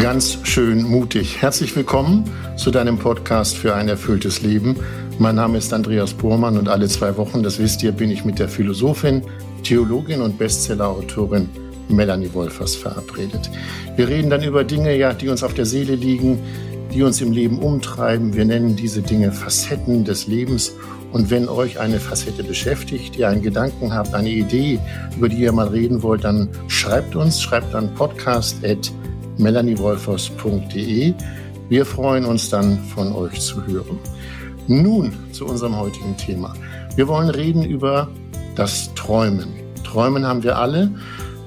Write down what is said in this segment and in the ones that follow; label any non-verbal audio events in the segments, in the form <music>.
Ganz schön mutig. Herzlich willkommen zu deinem Podcast für ein erfülltes Leben. Mein Name ist Andreas Bormann und alle zwei Wochen, das wisst ihr, bin ich mit der Philosophin, Theologin und Bestsellerautorin Melanie Wolfers verabredet. Wir reden dann über Dinge, ja, die uns auf der Seele liegen, die uns im Leben umtreiben. Wir nennen diese Dinge Facetten des Lebens. Und wenn euch eine Facette beschäftigt, ihr einen Gedanken habt, eine Idee, über die ihr mal reden wollt, dann schreibt uns, schreibt dann podcast@ melaniewolfers.de. Wir freuen uns dann von euch zu hören. Nun zu unserem heutigen Thema. Wir wollen reden über das Träumen. Träumen haben wir alle,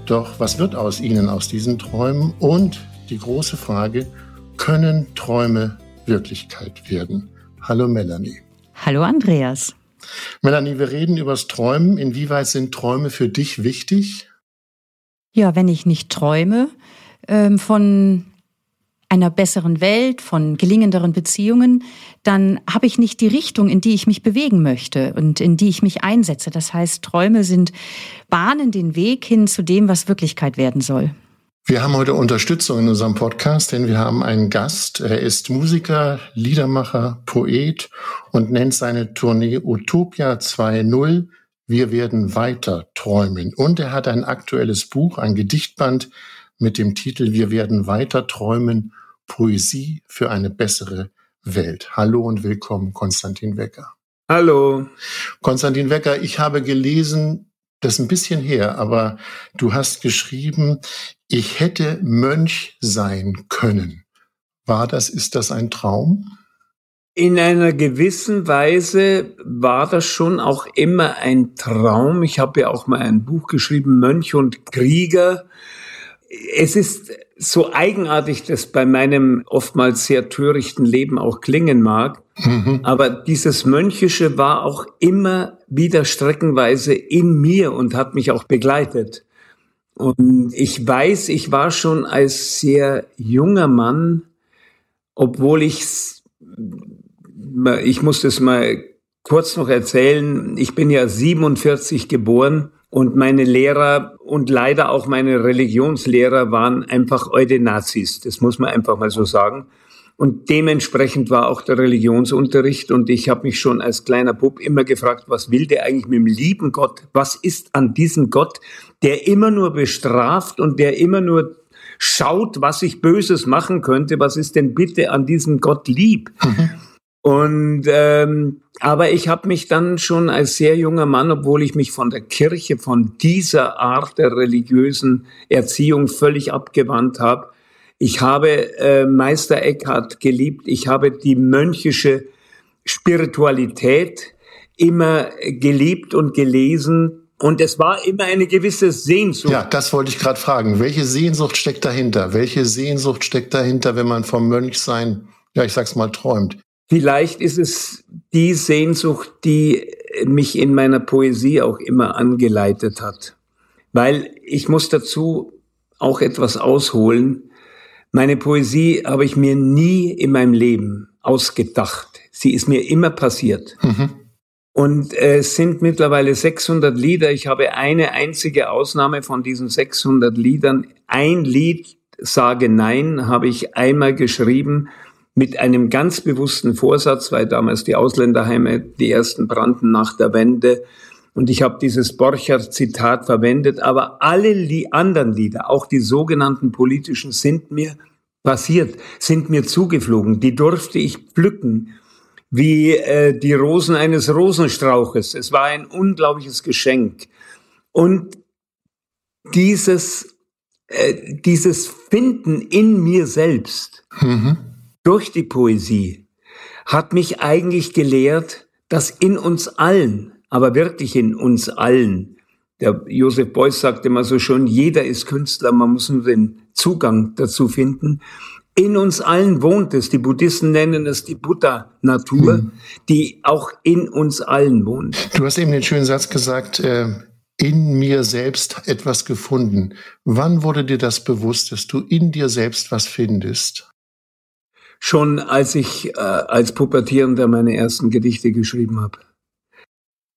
doch was wird aus ihnen, aus diesen Träumen? Und die große Frage, können Träume Wirklichkeit werden? Hallo Melanie. Hallo Andreas. Melanie, wir reden über das Träumen. Inwieweit sind Träume für dich wichtig? Ja, wenn ich nicht träume, ähm, von einer besseren Welt, von gelingenderen Beziehungen, dann habe ich nicht die Richtung, in die ich mich bewegen möchte und in die ich mich einsetze. Das heißt, Träume sind bahnen den Weg hin zu dem, was Wirklichkeit werden soll. Wir haben heute Unterstützung in unserem Podcast, denn wir haben einen Gast. Er ist Musiker, Liedermacher, Poet und nennt seine Tournee Utopia 2.0. Wir werden weiter träumen. Und er hat ein aktuelles Buch, ein Gedichtband, mit dem Titel Wir werden weiter träumen, Poesie für eine bessere Welt. Hallo und willkommen, Konstantin Wecker. Hallo. Konstantin Wecker, ich habe gelesen, das ist ein bisschen her, aber du hast geschrieben, ich hätte Mönch sein können. War das, ist das ein Traum? In einer gewissen Weise war das schon auch immer ein Traum. Ich habe ja auch mal ein Buch geschrieben, Mönch und Krieger es ist so eigenartig, dass bei meinem oftmals sehr törichten Leben auch klingen mag. Mhm. Aber dieses Mönchische war auch immer wieder streckenweise in mir und hat mich auch begleitet. Und ich weiß, ich war schon als sehr junger Mann, obwohl ich, ich muss das mal kurz noch erzählen, ich bin ja 47 geboren und meine Lehrer und leider auch meine Religionslehrer waren einfach alte Nazis. Das muss man einfach mal so sagen. Und dementsprechend war auch der Religionsunterricht. Und ich habe mich schon als kleiner Bub immer gefragt, was will der eigentlich mit dem lieben Gott? Was ist an diesem Gott, der immer nur bestraft und der immer nur schaut, was ich Böses machen könnte? Was ist denn bitte an diesem Gott lieb? Mhm. Und ähm, aber ich habe mich dann schon als sehr junger Mann, obwohl ich mich von der Kirche, von dieser Art der religiösen Erziehung völlig abgewandt habe, ich habe äh, Meister Eckhart geliebt. Ich habe die mönchische Spiritualität immer geliebt und gelesen. Und es war immer eine gewisse Sehnsucht. Ja, das wollte ich gerade fragen. Welche Sehnsucht steckt dahinter? Welche Sehnsucht steckt dahinter, wenn man vom Mönchsein, ja, ich sag's mal, träumt? Vielleicht ist es die Sehnsucht, die mich in meiner Poesie auch immer angeleitet hat. Weil ich muss dazu auch etwas ausholen. Meine Poesie habe ich mir nie in meinem Leben ausgedacht. Sie ist mir immer passiert. Mhm. Und äh, es sind mittlerweile 600 Lieder. Ich habe eine einzige Ausnahme von diesen 600 Liedern. Ein Lied, Sage Nein, habe ich einmal geschrieben mit einem ganz bewussten Vorsatz, weil damals die Ausländerheime die ersten brannten nach der Wende. Und ich habe dieses Borcher-Zitat verwendet, aber alle li anderen Lieder, auch die sogenannten politischen, sind mir passiert, sind mir zugeflogen. Die durfte ich pflücken, wie äh, die Rosen eines Rosenstrauches. Es war ein unglaubliches Geschenk. Und dieses, äh, dieses Finden in mir selbst, mhm durch die Poesie hat mich eigentlich gelehrt, dass in uns allen, aber wirklich in uns allen, der Josef Beuys sagte immer so schon, jeder ist Künstler, man muss nur den Zugang dazu finden. In uns allen wohnt es, die Buddhisten nennen es die Buddha-Natur, mhm. die auch in uns allen wohnt. Du hast eben den schönen Satz gesagt, äh, in mir selbst etwas gefunden. Wann wurde dir das bewusst, dass du in dir selbst was findest? Schon als ich äh, als Pubertierender meine ersten Gedichte geschrieben habe.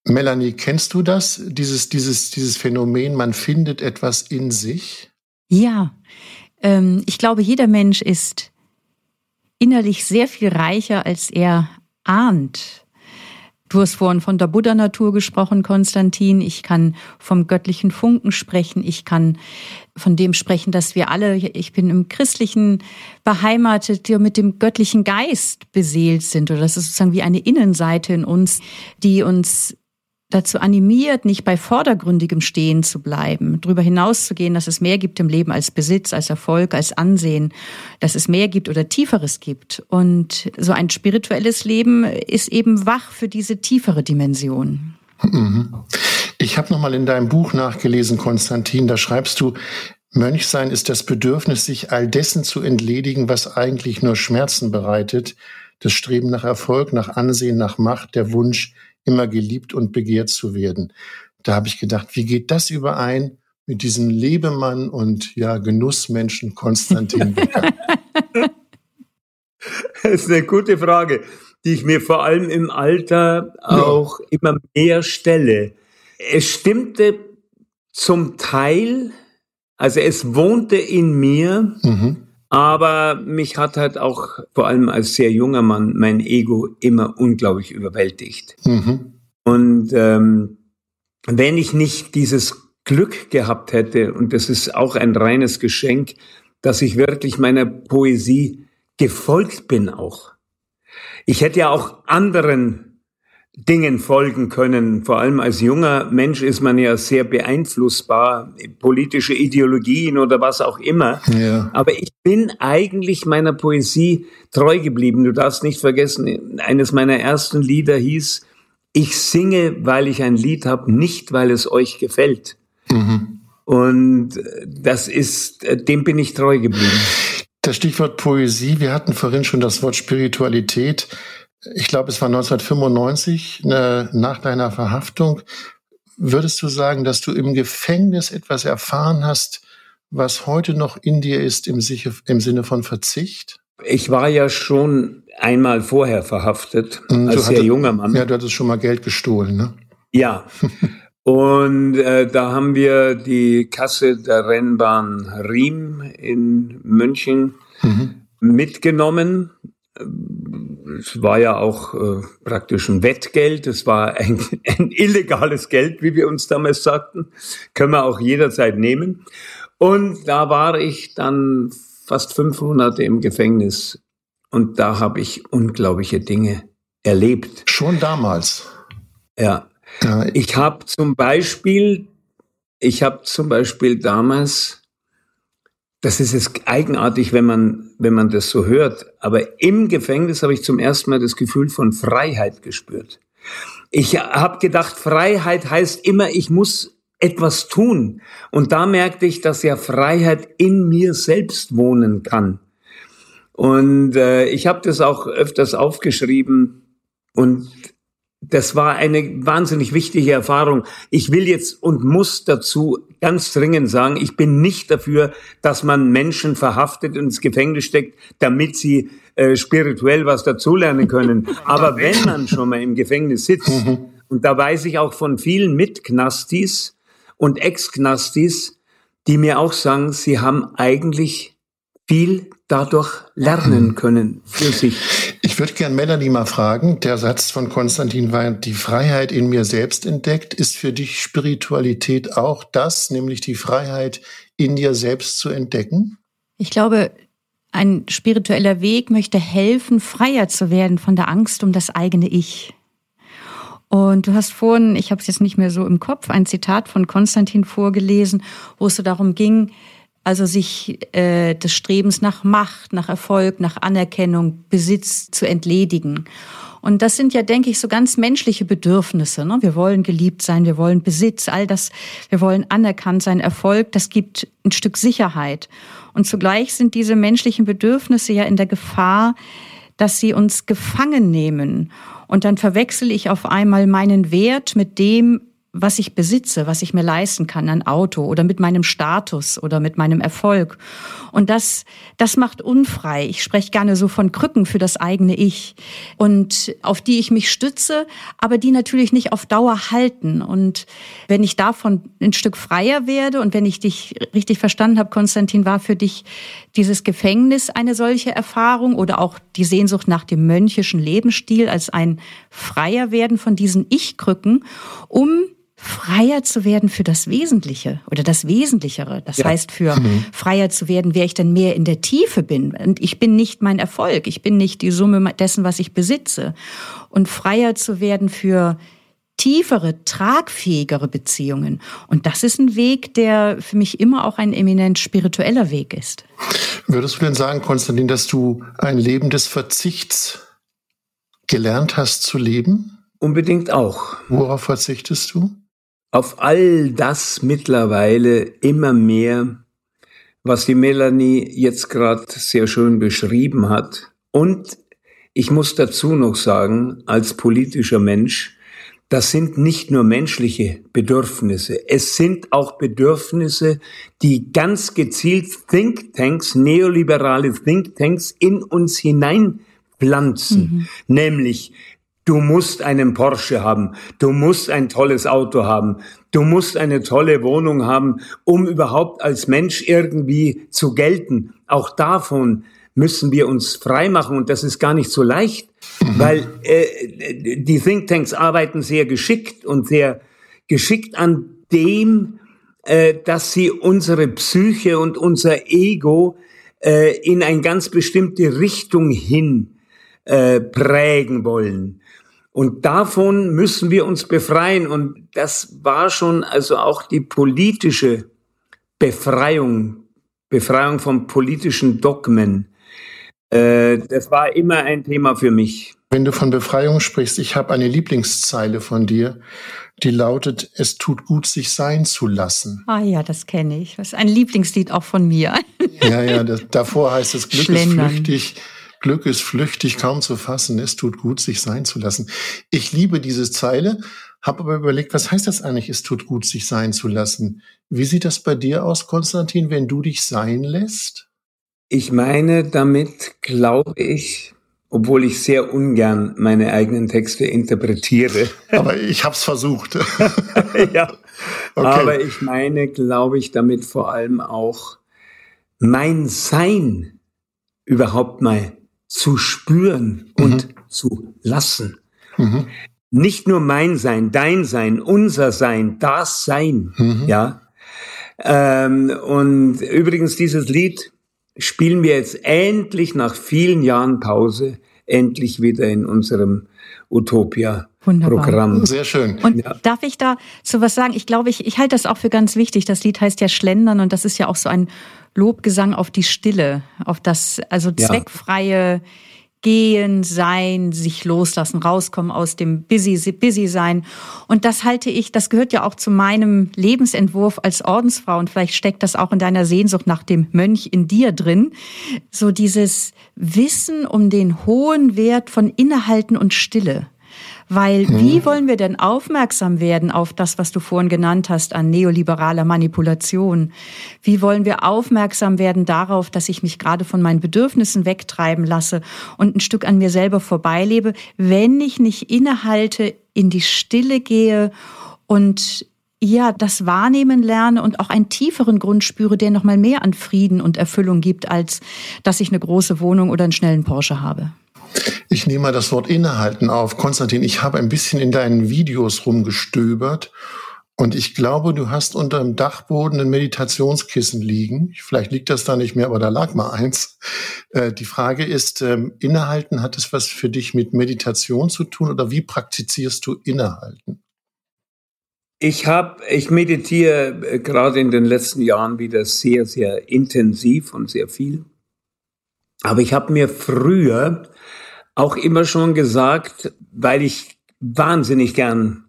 Melanie, kennst du das, dieses, dieses, dieses Phänomen, man findet etwas in sich? Ja, Ähm, ich glaube, jeder Mensch ist innerlich sehr viel reicher, als er ahnt. Du hast vorhin von der Buddha-Natur gesprochen, Konstantin. Ich kann vom göttlichen Funken sprechen. Ich kann von dem sprechen, dass wir alle, ich bin im Christlichen beheimatet, die mit dem göttlichen Geist beseelt sind. Oder das ist sozusagen wie eine Innenseite in uns, die uns dazu animiert, nicht bei vordergründigem Stehen zu bleiben, darüber hinauszugehen, dass es mehr gibt im Leben als Besitz, als Erfolg, als Ansehen, dass es mehr gibt oder Tieferes gibt. Und so ein spirituelles Leben ist eben wach für diese tiefere Dimension. Mhm. Ich habe nochmal in deinem Buch nachgelesen, Konstantin, da schreibst du, Mönchsein ist das Bedürfnis, sich all dessen zu entledigen, was eigentlich nur Schmerzen bereitet, das Streben nach Erfolg, nach Ansehen, nach Macht, der Wunsch, immer geliebt und begehrt zu werden. Da habe ich gedacht, wie geht das überein mit diesem Lebemann und ja Genussmenschen Konstantin Becker? <laughs> das ist eine gute Frage, die ich mir vor allem im Alter auch ja. immer mehr stelle. Es stimmte zum Teil, also es wohnte in mir, mhm. Aber mich hat halt auch vor allem als sehr junger Mann mein Ego immer unglaublich überwältigt. Mhm. Und ähm, wenn ich nicht dieses Glück gehabt hätte, und das ist auch ein reines Geschenk, dass ich wirklich meiner Poesie gefolgt bin auch. Ich hätte ja auch anderen Dingen folgen können. Vor allem als junger Mensch ist man ja sehr beeinflussbar, politische Ideologien oder was auch immer. Ja. Aber ich bin eigentlich meiner Poesie treu geblieben. Du darfst nicht vergessen, eines meiner ersten Lieder hieß, ich singe, weil ich ein Lied habe, nicht weil es euch gefällt. Mhm. Und das ist, dem bin ich treu geblieben. Das Stichwort Poesie, wir hatten vorhin schon das Wort Spiritualität ich glaube, es war 1995, ne, nach deiner Verhaftung. Würdest du sagen, dass du im Gefängnis etwas erfahren hast, was heute noch in dir ist im, im Sinne von Verzicht? Ich war ja schon einmal vorher verhaftet, mhm, als sehr junger Mann. Ja, du hattest schon mal Geld gestohlen, ne? Ja. <laughs> Und äh, da haben wir die Kasse der Rennbahn Riem in München mhm. mitgenommen es war ja auch äh, praktisch ein Wettgeld, es war ein, <laughs> ein illegales Geld, wie wir uns damals sagten, können wir auch jederzeit nehmen. Und da war ich dann fast fünf Monate im Gefängnis und da habe ich unglaubliche Dinge erlebt. Schon damals. Ja. ja. Ich habe zum Beispiel, ich habe zum Beispiel damals das ist jetzt eigenartig, wenn man, wenn man das so hört. Aber im Gefängnis habe ich zum ersten Mal das Gefühl von Freiheit gespürt. Ich habe gedacht, Freiheit heißt immer, ich muss etwas tun. Und da merkte ich, dass ja Freiheit in mir selbst wohnen kann. Und äh, ich habe das auch öfters aufgeschrieben. Und das war eine wahnsinnig wichtige Erfahrung. Ich will jetzt und muss dazu ganz dringend sagen, ich bin nicht dafür, dass man Menschen verhaftet und ins Gefängnis steckt, damit sie äh, spirituell was dazulernen können. <laughs> Aber wenn man schon mal im Gefängnis sitzt, mhm. und da weiß ich auch von vielen Mitknastis und Ex-Knastis, die mir auch sagen, sie haben eigentlich viel dadurch lernen können für sich. Ich würde gern Melanie mal fragen, der Satz von Konstantin war, die Freiheit in mir selbst entdeckt. Ist für dich Spiritualität auch das, nämlich die Freiheit in dir selbst zu entdecken? Ich glaube, ein spiritueller Weg möchte helfen, freier zu werden von der Angst um das eigene Ich. Und du hast vorhin, ich habe es jetzt nicht mehr so im Kopf, ein Zitat von Konstantin vorgelesen, wo es so darum ging, also sich äh, des Strebens nach Macht, nach Erfolg, nach Anerkennung, Besitz zu entledigen. Und das sind ja, denke ich, so ganz menschliche Bedürfnisse. Ne? Wir wollen geliebt sein, wir wollen Besitz, all das, wir wollen anerkannt sein, Erfolg, das gibt ein Stück Sicherheit. Und zugleich sind diese menschlichen Bedürfnisse ja in der Gefahr, dass sie uns gefangen nehmen. Und dann verwechsel ich auf einmal meinen Wert mit dem, was ich besitze, was ich mir leisten kann, ein Auto oder mit meinem Status oder mit meinem Erfolg. Und das, das macht unfrei. Ich spreche gerne so von Krücken für das eigene Ich und auf die ich mich stütze, aber die natürlich nicht auf Dauer halten. Und wenn ich davon ein Stück freier werde und wenn ich dich richtig verstanden habe, Konstantin, war für dich dieses Gefängnis eine solche Erfahrung oder auch die Sehnsucht nach dem mönchischen Lebensstil als ein freier werden von diesen Ich-Krücken, um freier zu werden für das Wesentliche oder das Wesentlichere. Das ja. heißt, für mhm. freier zu werden, wer ich denn mehr in der Tiefe bin. Und ich bin nicht mein Erfolg. Ich bin nicht die Summe dessen, was ich besitze. Und freier zu werden für tiefere, tragfähigere Beziehungen. Und das ist ein Weg, der für mich immer auch ein eminent spiritueller Weg ist. Würdest du denn sagen, Konstantin, dass du ein Leben des Verzichts gelernt hast zu leben? Unbedingt auch. Worauf verzichtest du? Auf all das mittlerweile immer mehr, was die Melanie jetzt gerade sehr schön beschrieben hat. Und ich muss dazu noch sagen, als politischer Mensch, das sind nicht nur menschliche Bedürfnisse, es sind auch Bedürfnisse, die ganz gezielt Thinktanks, neoliberale Thinktanks in uns hineinpflanzen, mhm. nämlich Du musst einen Porsche haben. Du musst ein tolles Auto haben. Du musst eine tolle Wohnung haben, um überhaupt als Mensch irgendwie zu gelten. Auch davon müssen wir uns freimachen und das ist gar nicht so leicht, mhm. weil äh, die Thinktanks arbeiten sehr geschickt und sehr geschickt an dem, äh, dass sie unsere Psyche und unser Ego äh, in eine ganz bestimmte Richtung hin äh, prägen wollen. Und davon müssen wir uns befreien. Und das war schon also auch die politische Befreiung, Befreiung von politischen Dogmen. Äh, das war immer ein Thema für mich. Wenn du von Befreiung sprichst, ich habe eine Lieblingszeile von dir, die lautet, es tut gut, sich sein zu lassen. Ah ja, das kenne ich. Das ist ein Lieblingslied auch von mir. ja, ja, das, davor heißt es, Glück Schlendern. ist flüchtig, Glück ist flüchtig, kaum zu fassen. Es tut gut, sich sein zu lassen. Ich liebe diese Zeile, habe aber überlegt, was heißt das eigentlich, es tut gut, sich sein zu lassen? Wie sieht das bei dir aus, Konstantin, wenn du dich sein lässt? Ich meine, damit glaube ich, obwohl ich sehr ungern meine eigenen Texte interpretiere. <laughs> Aber ich habe es versucht. <laughs> ja. Okay. Aber ich meine, glaube ich, damit vor allem auch mein Sein überhaupt mal zu spüren und mhm. zu lassen. Mhm. Nicht nur mein Sein, dein Sein, unser Sein, das Sein, mhm. ja. Ähm, und übrigens dieses Lied spielen wir jetzt endlich nach vielen Jahren Pause endlich wieder in unserem Utopia Programm. Sehr schön. Und ja. darf ich da zu was sagen? Ich glaube, ich, ich halte das auch für ganz wichtig. Das Lied heißt ja Schlendern und das ist ja auch so ein Lobgesang auf die Stille, auf das also zweckfreie Gehen, Sein, sich loslassen, rauskommen aus dem Busy, Busy sein. Und das halte ich, das gehört ja auch zu meinem Lebensentwurf als Ordensfrau. Und vielleicht steckt das auch in deiner Sehnsucht nach dem Mönch in dir drin. So dieses Wissen um den hohen Wert von Innehalten und Stille. Weil hm. wie wollen wir denn aufmerksam werden auf das, was du vorhin genannt hast, an neoliberaler Manipulation? Wie wollen wir aufmerksam werden darauf, dass ich mich gerade von meinen Bedürfnissen wegtreiben lasse und ein Stück an mir selber vorbeilebe, wenn ich nicht innehalte, in die Stille gehe und ja, das Wahrnehmen lerne und auch einen tieferen Grund spüre, der nochmal mehr an Frieden und Erfüllung gibt, als dass ich eine große Wohnung oder einen schnellen Porsche habe. Ich nehme mal das Wort innehalten auf. Konstantin, ich habe ein bisschen in deinen Videos rumgestöbert und ich glaube, du hast unter dem Dachboden ein Meditationskissen liegen. Vielleicht liegt das da nicht mehr, aber da lag mal eins. Äh, die Frage ist, ähm, innehalten, hat es was für dich mit Meditation zu tun oder wie praktizierst du innehalten? Ich habe, ich meditiere äh, gerade in den letzten Jahren wieder sehr, sehr intensiv und sehr viel. Aber ich habe mir früher auch immer schon gesagt, weil ich wahnsinnig gern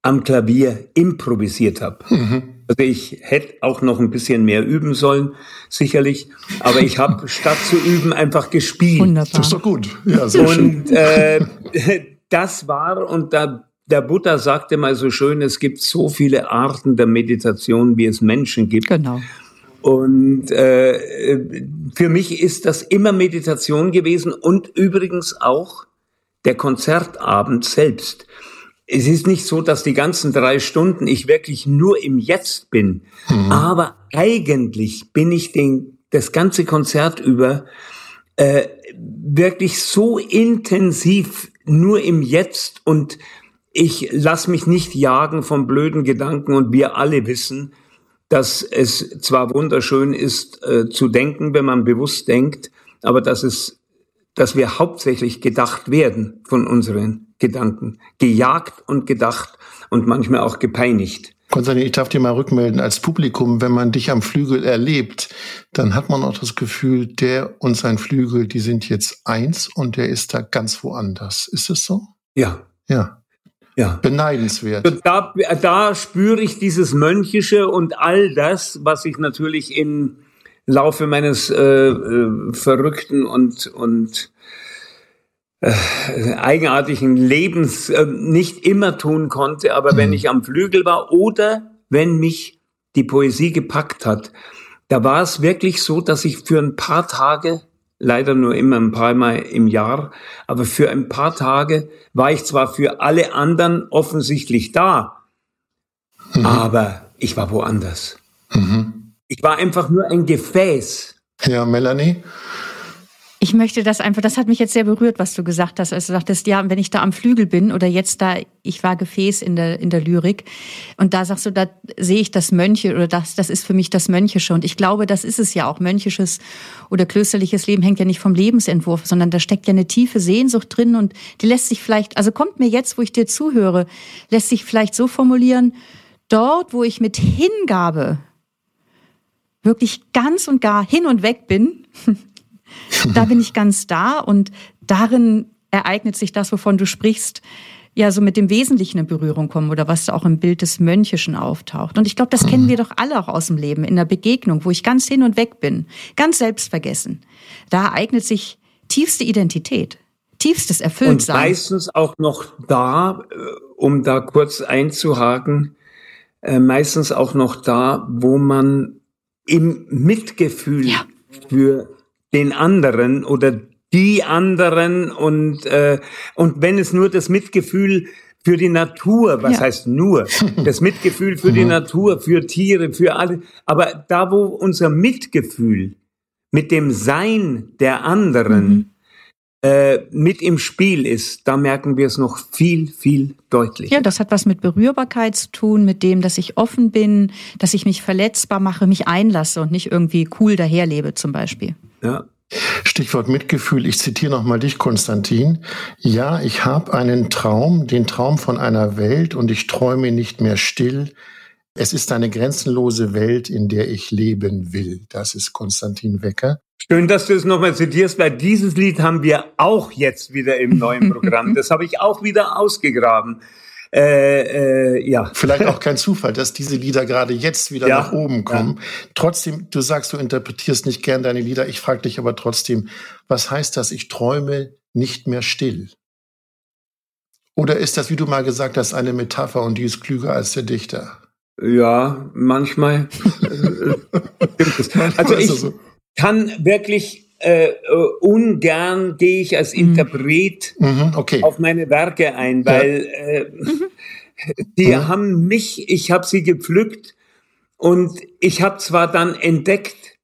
am Klavier improvisiert habe. Mhm. Also ich hätte auch noch ein bisschen mehr üben sollen, sicherlich. Aber ich habe <laughs> statt zu üben einfach gespielt. Wunderbar. Das ist doch gut. Ja, sehr und schön. Äh, <laughs> das war, und da der Buddha sagte mal so schön, es gibt so viele Arten der Meditation, wie es Menschen gibt. Genau. Und äh, für mich ist das immer Meditation gewesen und übrigens auch der Konzertabend selbst. Es ist nicht so, dass die ganzen drei Stunden ich wirklich nur im Jetzt bin, mhm. aber eigentlich bin ich den, das ganze Konzert über äh, wirklich so intensiv nur im Jetzt und ich lass mich nicht jagen von blöden Gedanken und wir alle wissen, dass es zwar wunderschön ist äh, zu denken, wenn man bewusst denkt, aber dass es, dass wir hauptsächlich gedacht werden von unseren Gedanken, gejagt und gedacht und manchmal auch gepeinigt. Konstantin, ich darf dir mal rückmelden, als Publikum, wenn man dich am Flügel erlebt, dann hat man auch das Gefühl, der und sein Flügel, die sind jetzt eins und der ist da ganz woanders. Ist es so? Ja. Ja. Ja. Beneidenswert. Da, da spüre ich dieses Mönchische und all das, was ich natürlich im Laufe meines äh, äh, verrückten und, und äh, eigenartigen Lebens äh, nicht immer tun konnte, aber mhm. wenn ich am Flügel war oder wenn mich die Poesie gepackt hat, da war es wirklich so, dass ich für ein paar Tage leider nur immer ein paar Mal im Jahr, aber für ein paar Tage war ich zwar für alle anderen offensichtlich da, mhm. aber ich war woanders. Mhm. Ich war einfach nur ein Gefäß. Ja, Melanie? Ich möchte das einfach, das hat mich jetzt sehr berührt, was du gesagt hast, als du sagtest, ja, wenn ich da am Flügel bin oder jetzt da, ich war Gefäß in der, in der Lyrik und da sagst du, da sehe ich das Mönche oder das, das ist für mich das Mönchische und ich glaube, das ist es ja auch. Mönchisches oder klösterliches Leben hängt ja nicht vom Lebensentwurf, sondern da steckt ja eine tiefe Sehnsucht drin und die lässt sich vielleicht, also kommt mir jetzt, wo ich dir zuhöre, lässt sich vielleicht so formulieren, dort, wo ich mit Hingabe wirklich ganz und gar hin und weg bin, <laughs> <laughs> da bin ich ganz da und darin ereignet sich das, wovon du sprichst, ja so mit dem Wesentlichen in Berührung kommen oder was auch im Bild des Mönchischen auftaucht. Und ich glaube, das kennen wir doch alle auch aus dem Leben, in der Begegnung, wo ich ganz hin und weg bin, ganz selbstvergessen. Da ereignet sich tiefste Identität, tiefstes Erfülltsein. Und meistens auch noch da, äh, um da kurz einzuhaken, äh, meistens auch noch da, wo man im Mitgefühl ja. für den anderen oder die anderen und äh, und wenn es nur das Mitgefühl für die Natur, was ja. heißt nur, <laughs> das Mitgefühl für die mhm. Natur, für Tiere, für alle, aber da wo unser Mitgefühl mit dem Sein der anderen mhm. äh, mit im Spiel ist, da merken wir es noch viel, viel deutlicher. Ja, das hat was mit Berührbarkeit zu tun, mit dem, dass ich offen bin, dass ich mich verletzbar mache, mich einlasse und nicht irgendwie cool daherlebe zum Beispiel. Ja. Stichwort Mitgefühl. Ich zitiere nochmal dich, Konstantin. Ja, ich habe einen Traum, den Traum von einer Welt und ich träume nicht mehr still. Es ist eine grenzenlose Welt, in der ich leben will. Das ist Konstantin Wecker. Schön, dass du es nochmal zitierst, weil dieses Lied haben wir auch jetzt wieder im neuen Programm. <laughs> Das habe ich auch wieder ausgegraben. Äh, äh, ja. Vielleicht auch <laughs> kein Zufall, dass diese Lieder gerade jetzt wieder ja, nach oben kommen. Ja. Trotzdem, du sagst, du interpretierst nicht gern deine Lieder. Ich frage dich aber trotzdem, was heißt das? Ich träume nicht mehr still. Oder ist das, wie du mal gesagt hast, eine Metapher und die ist klüger als der Dichter? Ja, manchmal. <laughs> also ich kann wirklich äh, äh, ungern gehe ich als mhm. Interpret mhm, okay. auf meine Werke ein, weil ja. äh, die mhm. haben mich, ich habe sie gepflückt und ich habe zwar dann entdeckt,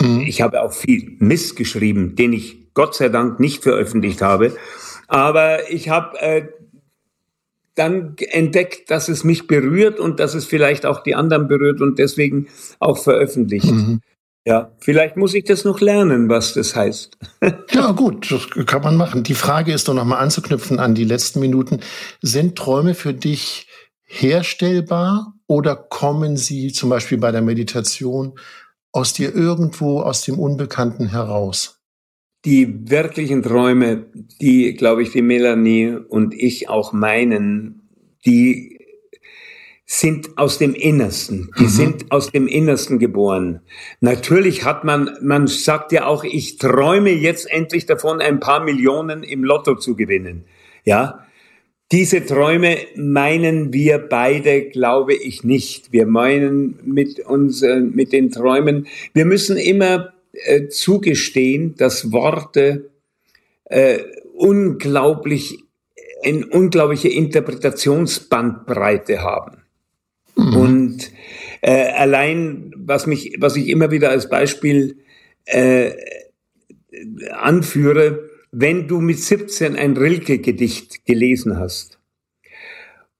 mhm. ich habe auch viel Mist geschrieben, den ich Gott sei Dank nicht veröffentlicht habe, aber ich habe äh, dann entdeckt, dass es mich berührt und dass es vielleicht auch die anderen berührt und deswegen auch veröffentlicht. Mhm. Ja, vielleicht muss ich das noch lernen, was das heißt. <laughs> ja, gut, das kann man machen. Die Frage ist doch nochmal anzuknüpfen an die letzten Minuten. Sind Träume für dich herstellbar oder kommen sie zum Beispiel bei der Meditation aus dir irgendwo aus dem Unbekannten heraus? Die wirklichen Träume, die, glaube ich, die Melanie und ich auch meinen, die sind aus dem Innersten. Die mhm. sind aus dem Innersten geboren. Natürlich hat man, man sagt ja auch, ich träume jetzt endlich davon, ein paar Millionen im Lotto zu gewinnen. Ja. Diese Träume meinen wir beide, glaube ich, nicht. Wir meinen mit uns, mit den Träumen, wir müssen immer äh, zugestehen, dass Worte äh, unglaublich, eine unglaubliche Interpretationsbandbreite haben. Mhm. Und äh, allein, was mich, was ich immer wieder als Beispiel äh, anführe, wenn du mit 17 ein Rilke-Gedicht gelesen hast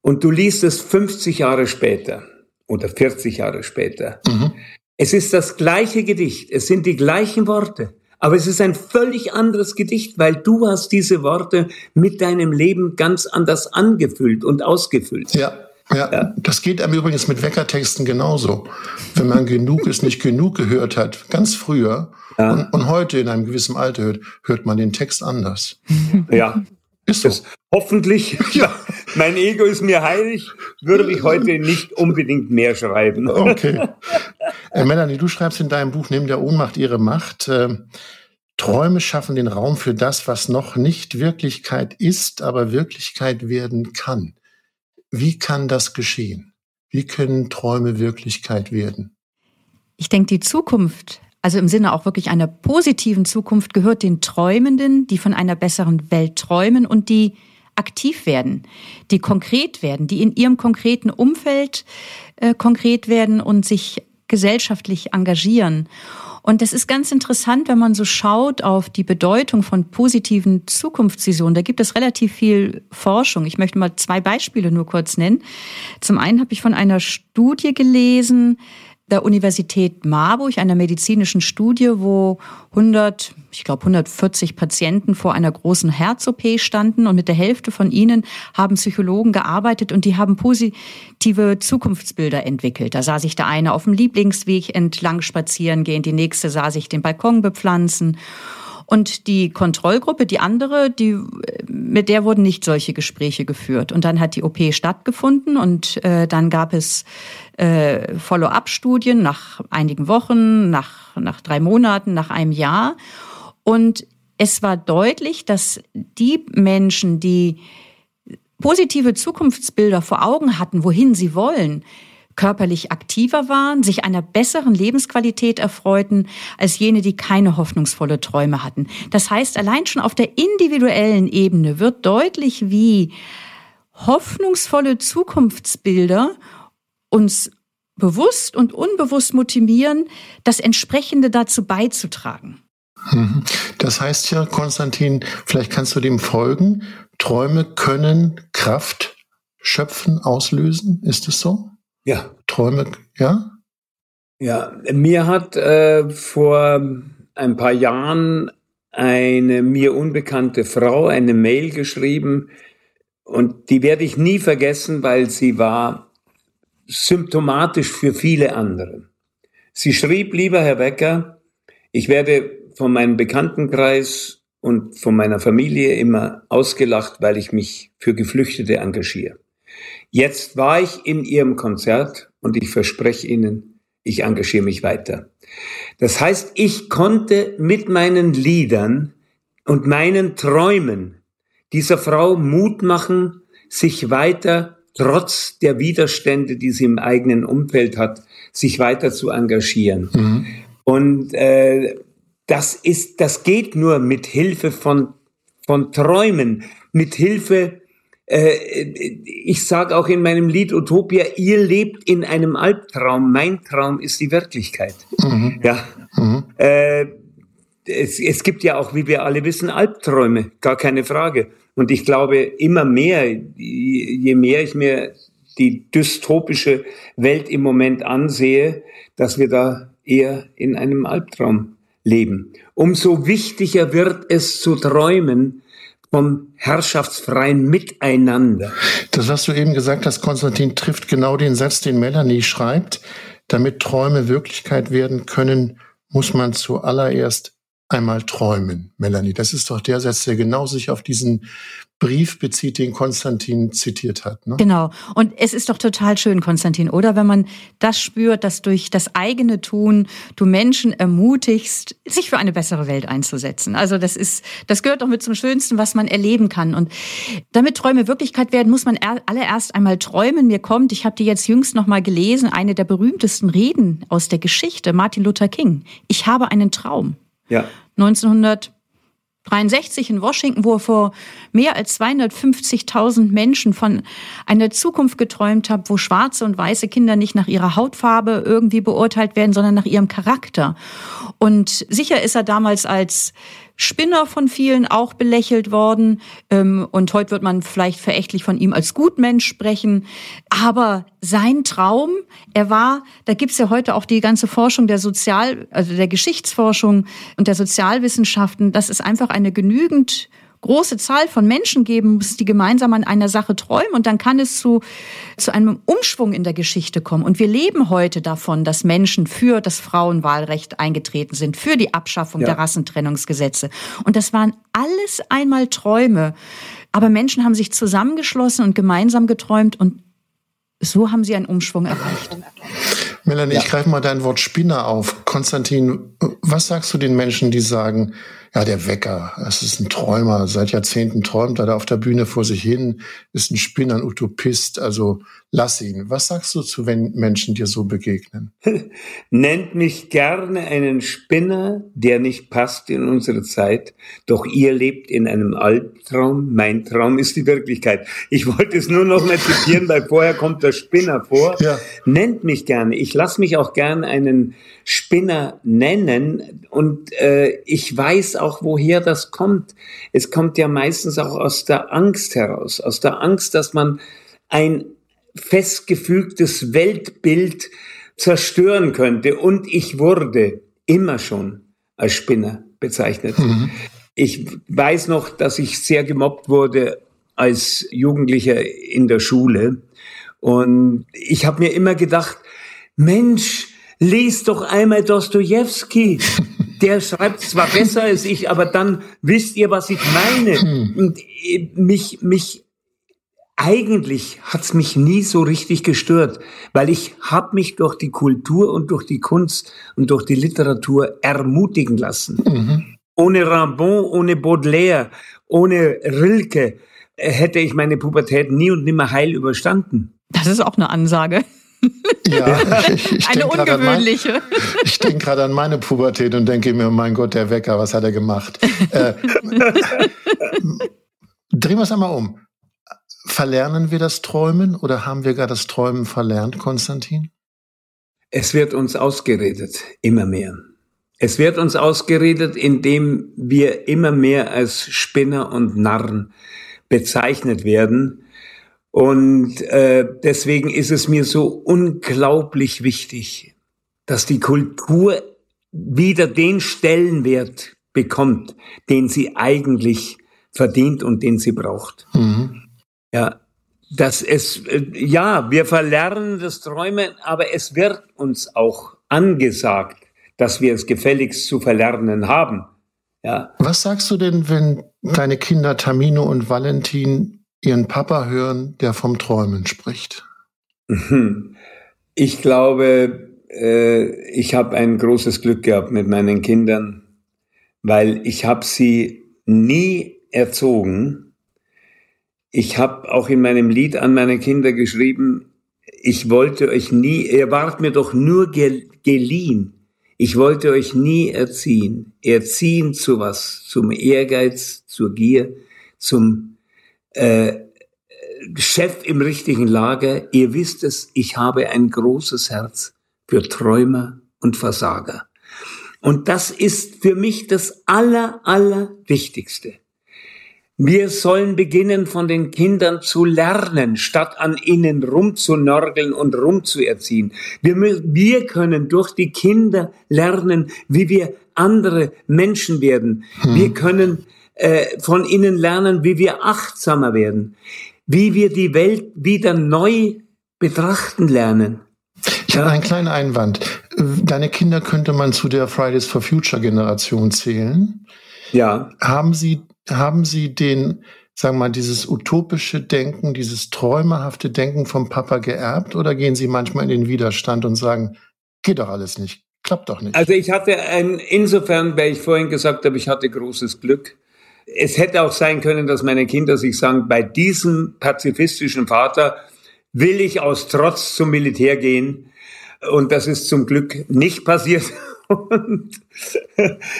und du liest es 50 Jahre später oder 40 Jahre später, mhm. es ist das gleiche Gedicht, es sind die gleichen Worte, aber es ist ein völlig anderes Gedicht, weil du hast diese Worte mit deinem Leben ganz anders angefüllt und ausgefüllt. Ja. Ja, ja, das geht einem übrigens mit Weckertexten genauso. Wenn man genug ist nicht genug gehört hat, ganz früher ja. und, und, heute in einem gewissen Alter hört, hört man den Text anders. Ja. Ist so. Das, hoffentlich, <laughs> ja, mein Ego ist mir heilig, würde ich heute nicht unbedingt mehr schreiben. Okay. Äh, Melanie, du schreibst in deinem Buch Neben der Ohnmacht ihre Macht. Äh, Träume schaffen den Raum für das, was noch nicht Wirklichkeit ist, aber Wirklichkeit werden kann. Wie kann das geschehen? Wie können Träume Wirklichkeit werden? Ich denke, die Zukunft, also im Sinne auch wirklich einer positiven Zukunft, gehört den Träumenden, die von einer besseren Welt träumen und die aktiv werden, die konkret werden, die in ihrem konkreten Umfeld äh, konkret werden und sich gesellschaftlich engagieren. Und das ist ganz interessant, wenn man so schaut auf die Bedeutung von positiven Zukunftsvisionen. Da gibt es relativ viel Forschung. Ich möchte mal zwei Beispiele nur kurz nennen. Zum einen habe ich von einer Studie gelesen, der Universität Marburg, einer medizinischen Studie, wo 100, ich glaube 140 Patienten vor einer großen Herz-OP standen und mit der Hälfte von ihnen haben Psychologen gearbeitet und die haben positive Zukunftsbilder entwickelt. Da sah sich der eine auf dem Lieblingsweg entlang spazieren gehen, die nächste sah sich den Balkon bepflanzen und die Kontrollgruppe, die andere, die, mit der wurden nicht solche Gespräche geführt. Und dann hat die OP stattgefunden und äh, dann gab es äh, Follow-up-Studien nach einigen Wochen, nach, nach drei Monaten, nach einem Jahr. Und es war deutlich, dass die Menschen, die positive Zukunftsbilder vor Augen hatten, wohin sie wollen, körperlich aktiver waren, sich einer besseren Lebensqualität erfreuten als jene, die keine hoffnungsvolle Träume hatten. Das heißt, allein schon auf der individuellen Ebene wird deutlich, wie hoffnungsvolle Zukunftsbilder uns bewusst und unbewusst motivieren, das entsprechende dazu beizutragen. Mhm. Das heißt ja, Konstantin, vielleicht kannst du dem folgen. Träume können Kraft schöpfen, auslösen. Ist es so? Ja. Träume, ja? Ja, mir hat äh, vor ein paar Jahren eine mir unbekannte Frau eine Mail geschrieben und die werde ich nie vergessen, weil sie war symptomatisch für viele andere. Sie schrieb, lieber Herr Becker, ich werde von meinem Bekanntenkreis und von meiner Familie immer ausgelacht, weil ich mich für Geflüchtete engagiere. Jetzt war ich in Ihrem Konzert und ich verspreche Ihnen, ich engagiere mich weiter. Das heißt, ich konnte mit meinen Liedern und meinen Träumen dieser Frau Mut machen, sich weiter, trotz der Widerstände, die sie im eigenen Umfeld hat, sich weiter zu engagieren. Mhm. Und äh, das ist, das geht nur mit Hilfe von von Träumen, mit Hilfe ich sage auch in meinem Lied Utopia, ihr lebt in einem Albtraum, mein Traum ist die Wirklichkeit. Mhm. Ja. Mhm. Äh, es, es gibt ja auch, wie wir alle wissen, Albträume, gar keine Frage. Und ich glaube immer mehr, je mehr ich mir die dystopische Welt im Moment ansehe, dass wir da eher in einem Albtraum leben. Umso wichtiger wird es zu träumen, vom herrschaftsfreien Miteinander. Das, was du eben gesagt hast, Konstantin, trifft genau den Satz, den Melanie schreibt. Damit Träume Wirklichkeit werden können, muss man zuallererst einmal träumen, Melanie. Das ist doch der Satz, der genau sich auf diesen Brief bezieht, den Konstantin zitiert hat. Ne? Genau. Und es ist doch total schön, Konstantin, oder? Wenn man das spürt, dass durch das eigene Tun du Menschen ermutigst, sich für eine bessere Welt einzusetzen. Also das ist, das gehört doch mit zum Schönsten, was man erleben kann. Und damit Träume Wirklichkeit werden, muss man allererst einmal träumen. Mir kommt, ich habe die jetzt jüngst noch mal gelesen, eine der berühmtesten Reden aus der Geschichte, Martin Luther King. Ich habe einen Traum. Ja. 1900 63 in Washington, wo er vor mehr als 250.000 Menschen von einer Zukunft geträumt hat, wo schwarze und weiße Kinder nicht nach ihrer Hautfarbe irgendwie beurteilt werden, sondern nach ihrem Charakter. Und sicher ist er damals als Spinner von vielen auch belächelt worden. Ähm, und heute wird man vielleicht verächtlich von ihm als Gutmensch sprechen. Aber sein Traum, er war, da gibt's ja heute auch die ganze Forschung der Sozial, also der Geschichtsforschung und der Sozialwissenschaften, das ist einfach eine genügend große Zahl von Menschen geben muss, die gemeinsam an einer Sache träumen und dann kann es zu, zu einem Umschwung in der Geschichte kommen. Und wir leben heute davon, dass Menschen für das Frauenwahlrecht eingetreten sind, für die Abschaffung ja. der Rassentrennungsgesetze. Und das waren alles einmal Träume. Aber Menschen haben sich zusammengeschlossen und gemeinsam geträumt und so haben sie einen Umschwung erreicht. Melanie, ja. ich greife mal dein Wort Spinner auf. Konstantin, was sagst du den Menschen, die sagen, ja, der Wecker, es ist ein Träumer, seit Jahrzehnten träumt er da auf der Bühne vor sich hin, ist ein Spinner, ein Utopist, also lass ihn. Was sagst du zu, wenn Menschen dir so begegnen? <laughs> Nennt mich gerne einen Spinner, der nicht passt in unsere Zeit, doch ihr lebt in einem Albtraum, mein Traum ist die Wirklichkeit. Ich wollte es nur noch mal zitieren, weil <laughs> vorher kommt der Spinner vor. Ja. Nennt mich gerne, ich lasse mich auch gerne einen Spinner nennen und äh, ich weiß auch, woher das kommt. Es kommt ja meistens auch aus der Angst heraus, aus der Angst, dass man ein festgefügtes Weltbild zerstören könnte. Und ich wurde immer schon als Spinner bezeichnet. Mhm. Ich weiß noch, dass ich sehr gemobbt wurde als Jugendlicher in der Schule. Und ich habe mir immer gedacht, Mensch, lies doch einmal Dostoevsky. <laughs> Der schreibt zwar besser als ich, aber dann wisst ihr, was ich meine. Hm. Und äh, mich, mich, eigentlich hat's mich nie so richtig gestört, weil ich habe mich durch die Kultur und durch die Kunst und durch die Literatur ermutigen lassen. Mhm. Ohne Rambon, ohne Baudelaire, ohne Rilke äh, hätte ich meine Pubertät nie und nimmer heil überstanden. Das ist auch eine Ansage. Ja, ich, ich eine ungewöhnliche. Mein, ich denke gerade an meine Pubertät und denke mir, mein Gott, der Wecker, was hat er gemacht? äh, <laughs> drehen wir es einmal um. Verlernen wir das Träumen oder haben wir gar das Träumen verlernt, Konstantin? Es wird uns ausgeredet, immer mehr. Es wird uns ausgeredet, indem wir immer mehr als Spinner und Narren bezeichnet werden und äh, deswegen ist es mir so unglaublich wichtig, dass die Kultur wieder den Stellenwert bekommt, den sie eigentlich verdient und den sie braucht. Mhm. Ja, dass es, äh, ja, wir verlernen das Träumen, aber es wird uns auch angesagt, dass wir es gefälligst zu verlernen haben. Ja. Was sagst du denn, wenn deine Kinder Tamino und Valentin Ihren Papa hören, der vom Träumen spricht? Ich glaube, äh, ich habe ein großes Glück gehabt mit meinen Kindern, weil ich habe sie nie erzogen. Ich habe auch in meinem Lied an meine Kinder geschrieben, ich wollte euch nie, ihr wart mir doch nur geliehen. Ich wollte euch nie erziehen. Erziehen zu was? Zum Ehrgeiz, zur Gier, zum äh, Chef im richtigen Lager, ihr wisst es, ich habe ein großes Herz für Träumer und Versager. Und das ist für mich das Aller, Allerwichtigste. Wir sollen beginnen, von den Kindern zu lernen, statt an ihnen rumzunörgeln und rumzuerziehen. Wir, wir können durch die Kinder lernen, wie wir andere Menschen werden. Hm. Wir können äh, von ihnen lernen, wie wir achtsamer werden, wie wir die Welt wieder neu betrachten lernen. Ich habe einen kleinen Einwand. deine Kinder könnte man zu der Fridays for Future Generation zählen. Ja. Haben Sie, haben Sie den, sagen wir mal, dieses utopische Denken, dieses träumerhafte Denken vom Papa geerbt oder gehen Sie manchmal in den Widerstand und sagen, geht doch alles nicht, klappt doch nicht? Also ich hatte ein, insofern, weil ich vorhin gesagt habe, ich hatte großes Glück. Es hätte auch sein können, dass meine Kinder sich sagen, bei diesem pazifistischen Vater will ich aus Trotz zum Militär gehen. Und das ist zum Glück nicht passiert. <laughs> Und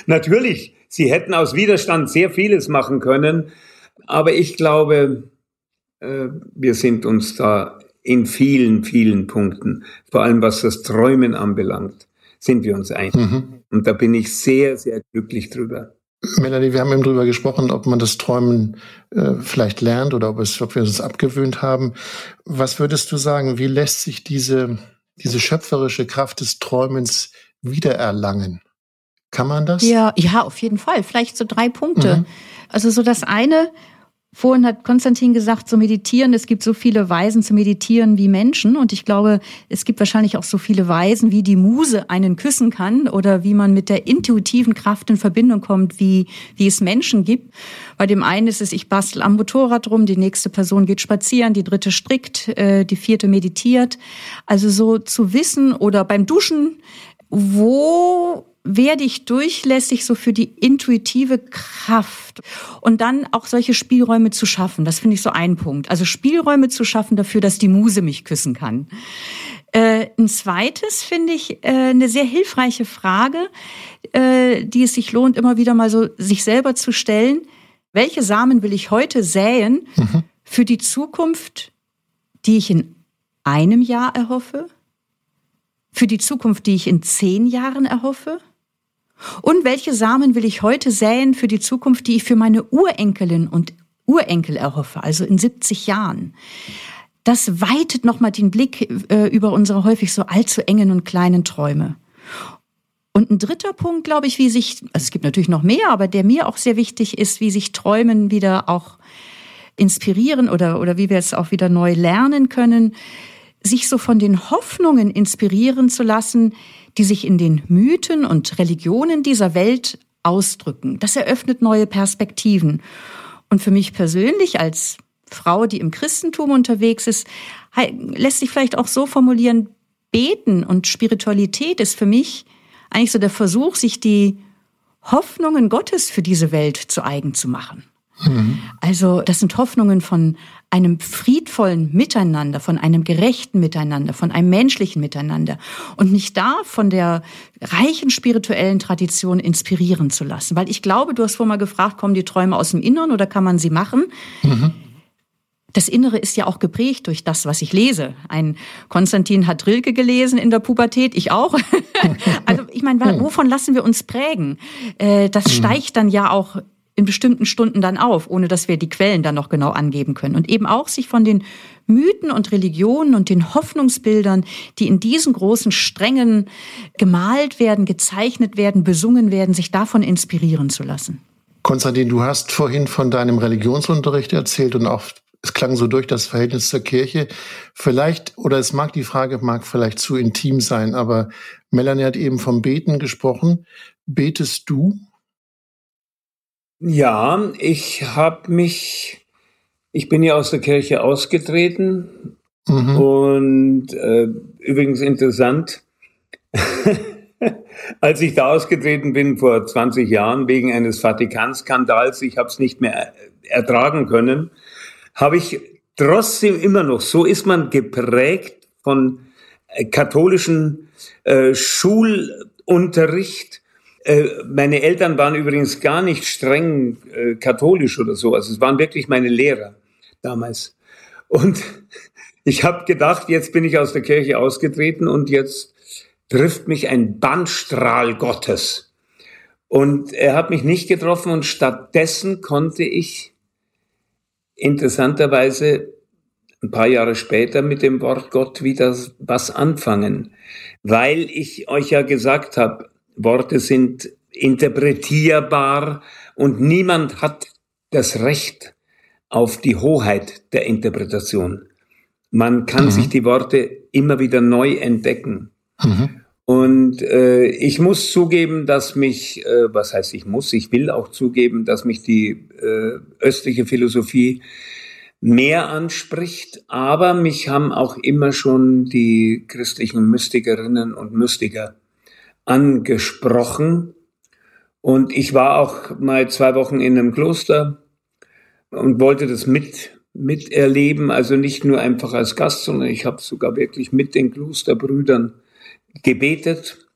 natürlich, sie hätten aus Widerstand sehr vieles machen können. Aber ich glaube, äh, wir sind uns da in vielen, vielen Punkten, vor allem was das Träumen anbelangt, sind wir uns einig. Mhm. Und da bin ich sehr, sehr glücklich drüber. Melanie, wir haben eben drüber gesprochen, ob man das Träumen äh, vielleicht lernt oder ob, es, ob wir es abgewöhnt haben. Was würdest du sagen, wie lässt sich diese, diese schöpferische Kraft des Träumens wiedererlangen? Kann man das? Ja, ja, auf jeden Fall. Vielleicht so drei Punkte. Mhm. Also so das eine, Vorhin hat Konstantin gesagt, so meditieren, es gibt so viele Weisen zu meditieren wie Menschen. Und ich glaube, es gibt wahrscheinlich auch so viele Weisen, wie die Muse einen küssen kann oder wie man mit der intuitiven Kraft in Verbindung kommt, wie, wie es Menschen gibt. Bei dem einen ist es, ich bastel am Motorrad rum, die nächste Person geht spazieren, die dritte strickt, äh, die vierte meditiert. Also so zu wissen oder beim Duschen, wo werde ich durchlässig so für die intuitive Kraft und dann auch solche Spielräume zu schaffen. Das finde ich so ein Punkt. Also Spielräume zu schaffen dafür, dass die Muse mich küssen kann. Äh, ein zweites finde ich äh, eine sehr hilfreiche Frage, äh, die es sich lohnt, immer wieder mal so sich selber zu stellen. Welche Samen will ich heute säen mhm. für die Zukunft, die ich in einem Jahr erhoffe? Für die Zukunft, die ich in zehn Jahren erhoffe? Und welche Samen will ich heute säen für die Zukunft, die ich für meine Urenkelin und Urenkel erhoffe, also in 70 Jahren? Das weitet nochmal den Blick äh, über unsere häufig so allzu engen und kleinen Träume. Und ein dritter Punkt, glaube ich, wie sich, also es gibt natürlich noch mehr, aber der mir auch sehr wichtig ist, wie sich Träumen wieder auch inspirieren oder, oder wie wir es auch wieder neu lernen können, sich so von den Hoffnungen inspirieren zu lassen, die sich in den Mythen und Religionen dieser Welt ausdrücken. Das eröffnet neue Perspektiven. Und für mich persönlich als Frau, die im Christentum unterwegs ist, lässt sich vielleicht auch so formulieren, beten und Spiritualität ist für mich eigentlich so der Versuch, sich die Hoffnungen Gottes für diese Welt zu eigen zu machen. Mhm. Also das sind Hoffnungen von einem friedvollen Miteinander, von einem gerechten Miteinander, von einem menschlichen Miteinander und mich da von der reichen spirituellen Tradition inspirieren zu lassen. Weil ich glaube, du hast vorhin mal gefragt, kommen die Träume aus dem Inneren oder kann man sie machen? Mhm. Das Innere ist ja auch geprägt durch das, was ich lese. Ein Konstantin hat Rilke gelesen in der Pubertät, ich auch. <laughs> also ich meine, wovon lassen wir uns prägen? Äh, das mhm. steigt dann ja auch in bestimmten Stunden dann auf, ohne dass wir die Quellen dann noch genau angeben können. Und eben auch sich von den Mythen und Religionen und den Hoffnungsbildern, die in diesen großen Strängen gemalt werden, gezeichnet werden, besungen werden, sich davon inspirieren zu lassen. Konstantin, du hast vorhin von deinem Religionsunterricht erzählt und auch es klang so durch das Verhältnis zur Kirche. Vielleicht, oder es mag die Frage, mag vielleicht zu intim sein, aber Melanie hat eben vom Beten gesprochen. Betest du? Ja, ich habe mich, ich bin ja aus der Kirche ausgetreten mhm. und äh, übrigens interessant, <laughs> als ich da ausgetreten bin vor 20 Jahren wegen eines Vatikanskandals, ich habe es nicht mehr ertragen können, habe ich trotzdem immer noch, so ist man geprägt von äh, katholischen äh, Schulunterricht, meine Eltern waren übrigens gar nicht streng äh, katholisch oder so. Also es waren wirklich meine Lehrer damals. Und <laughs> ich habe gedacht, jetzt bin ich aus der Kirche ausgetreten und jetzt trifft mich ein Bannstrahl Gottes. Und er hat mich nicht getroffen und stattdessen konnte ich interessanterweise ein paar Jahre später mit dem Wort Gott wieder was anfangen, weil ich euch ja gesagt habe, Worte sind interpretierbar und niemand hat das Recht auf die Hoheit der Interpretation. Man kann mhm. sich die Worte immer wieder neu entdecken. Mhm. Und äh, ich muss zugeben, dass mich, äh, was heißt ich muss, ich will auch zugeben, dass mich die äh, östliche Philosophie mehr anspricht, aber mich haben auch immer schon die christlichen Mystikerinnen und Mystiker angesprochen. Und ich war auch mal zwei Wochen in einem Kloster und wollte das mit miterleben, also nicht nur einfach als Gast, sondern ich habe sogar wirklich mit den Klosterbrüdern gebetet.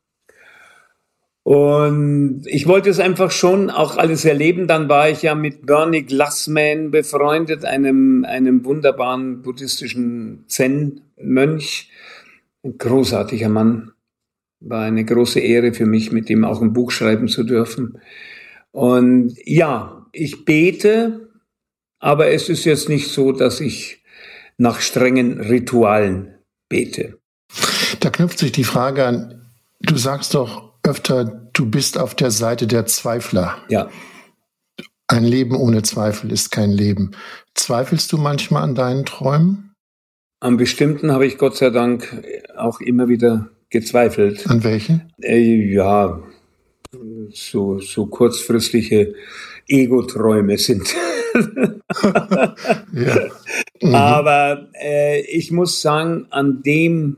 Und ich wollte es einfach schon auch alles erleben. Dann war ich ja mit Bernie Glassman befreundet, einem, einem wunderbaren buddhistischen Zen-Mönch. Ein großartiger Mann. War eine große Ehre für mich, mit ihm auch ein Buch schreiben zu dürfen. Und ja, ich bete, aber es ist jetzt nicht so, dass ich nach strengen Ritualen bete. Da knüpft sich die Frage an, du sagst doch öfter, du bist auf der Seite der Zweifler. Ja. Ein Leben ohne Zweifel ist kein Leben. Zweifelst du manchmal an deinen Träumen? An bestimmten habe ich Gott sei Dank auch immer wieder gezweifelt. An welchen? Äh, ja, so, so kurzfristige Ego-Träume sind. <laughs> ja. mhm. Aber äh, ich muss sagen, an dem